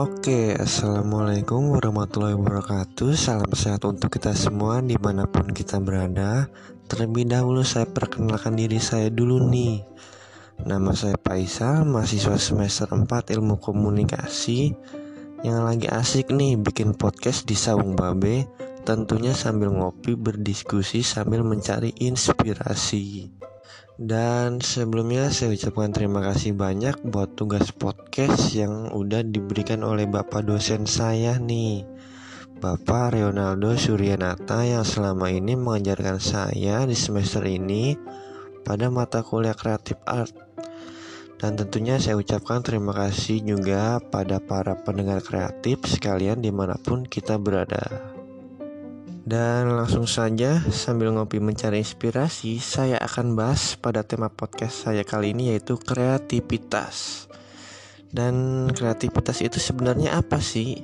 Oke, Assalamualaikum warahmatullahi wabarakatuh. Salam sehat untuk kita semua di mana pun kita berada. Terlebih dahulu saya perkenalkan diri saya dulu nih. Nama saya Faisal, mahasiswa semester 4 ilmu komunikasi. Yang lagi asik nih bikin podcast di Saung Babe Tentunya sambil ngopi berdiskusi sambil mencari inspirasi dan sebelumnya saya ucapkan terima kasih banyak buat tugas podcast yang udah diberikan oleh Bapak dosen saya nih Bapak Leonardo Suryanata yang selama ini mengajarkan saya di semester ini pada mata kuliah kreatif art dan tentunya saya ucapkan terima kasih juga pada para pendengar kreatif sekalian di mana pun kita berada. Dan langsung saja sambil ngopi mencari inspirasi, saya akan bahas pada tema podcast saya kali ini yaitu kreativitas. Dan kreativitas itu sebenarnya apa sih?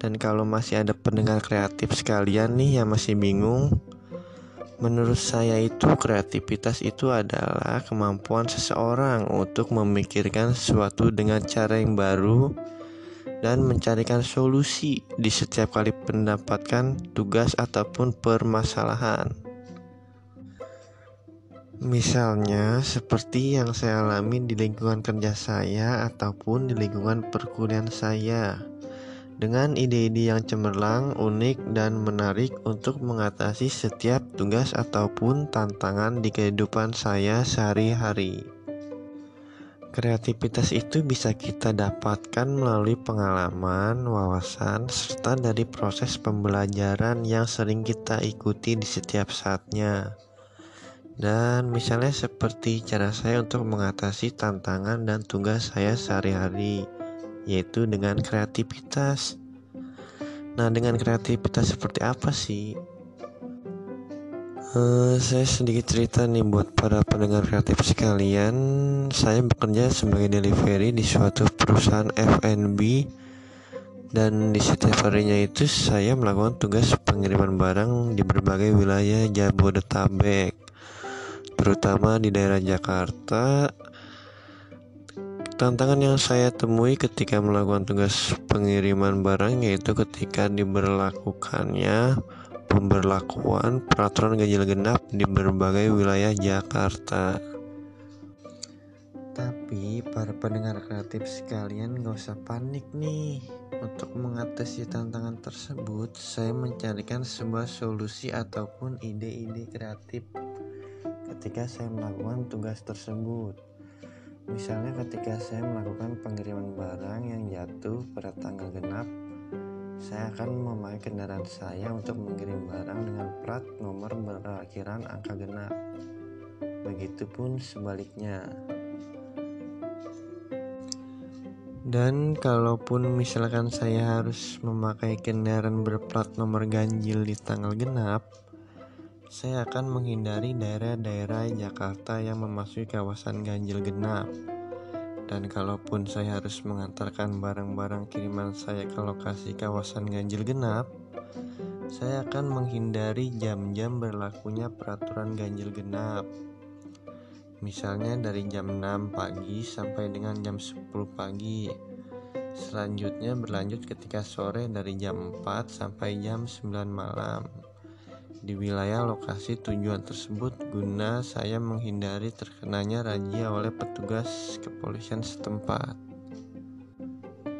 Dan kalau masih ada pendengar kreatif sekalian nih yang masih bingung, menurut saya itu kreativitas itu adalah kemampuan seseorang untuk memikirkan sesuatu dengan cara yang baru dan mencarikan solusi di setiap kali mendapatkan tugas ataupun permasalahan. Misalnya seperti yang saya alami di lingkungan kerja saya ataupun di lingkungan perkuliahan saya dengan ide-ide yang cemerlang, unik, dan menarik untuk mengatasi setiap tugas ataupun tantangan di kehidupan saya sehari-hari. Kreativitas itu bisa kita dapatkan melalui pengalaman, wawasan, serta dari proses pembelajaran yang sering kita ikuti di setiap saatnya. Dan misalnya seperti cara saya untuk mengatasi tantangan dan tugas saya sehari-hari, yaitu dengan kreativitas. Nah, dengan kreativitas seperti apa sih? Uh, saya sedikit cerita nih buat para pendengar kreatif sekalian. Saya bekerja sebagai delivery di suatu perusahaan F&B dan di setiap harinya itu saya melakukan tugas pengiriman barang di berbagai wilayah Jabodetabek, terutama di daerah Jakarta. Tantangan yang saya temui ketika melakukan tugas pengiriman barang yaitu ketika diberlakukannya pemberlakuan peraturan ganjil genap di berbagai wilayah Jakarta. Tapi para pendengar kreatif sekalian gak usah panik nih Untuk mengatasi tantangan tersebut Saya mencarikan sebuah solusi ataupun ide-ide kreatif Ketika saya melakukan tugas tersebut Misalnya ketika saya melakukan pengiriman barang yang jatuh pada tanggal genap saya akan memakai kendaraan saya untuk mengirim barang dengan plat nomor berakhiran angka genap. Begitupun sebaliknya. Dan kalaupun misalkan saya harus memakai kendaraan berplat nomor ganjil di tanggal genap, saya akan menghindari daerah-daerah Jakarta yang memasuki kawasan ganjil genap dan kalaupun saya harus mengantarkan barang-barang kiriman saya ke lokasi kawasan ganjil genap, saya akan menghindari jam-jam berlakunya peraturan ganjil genap. Misalnya dari jam 6 pagi sampai dengan jam 10 pagi. Selanjutnya berlanjut ketika sore dari jam 4 sampai jam 9 malam di wilayah lokasi tujuan tersebut guna saya menghindari terkenanya razia oleh petugas kepolisian setempat.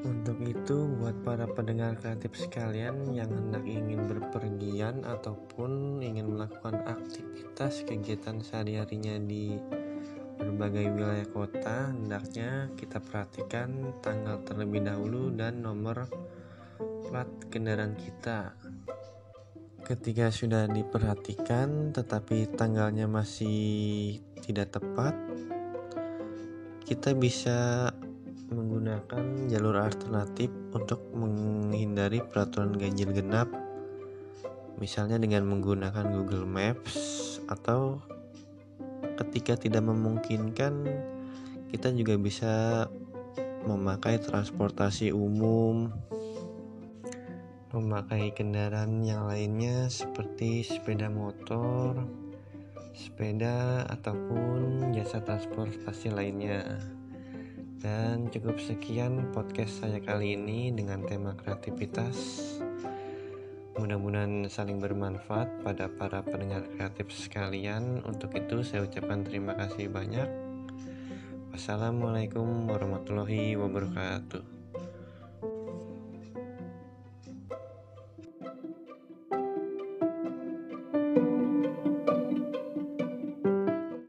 Untuk itu, buat para pendengar kreatif sekalian yang hendak ingin berpergian ataupun ingin melakukan aktivitas kegiatan sehari-harinya di berbagai wilayah kota, hendaknya kita perhatikan tanggal terlebih dahulu dan nomor plat kendaraan kita ketika sudah diperhatikan tetapi tanggalnya masih tidak tepat kita bisa menggunakan jalur alternatif untuk menghindari peraturan ganjil genap. Misalnya dengan menggunakan Google Maps atau ketika tidak memungkinkan kita juga bisa memakai transportasi umum memakai kendaraan yang lainnya seperti sepeda motor, sepeda ataupun jasa transportasi lainnya. Dan cukup sekian podcast saya kali ini dengan tema kreativitas. Mudah-mudahan saling bermanfaat pada para pendengar kreatif sekalian. Untuk itu saya ucapkan terima kasih banyak. Wassalamualaikum warahmatullahi wabarakatuh.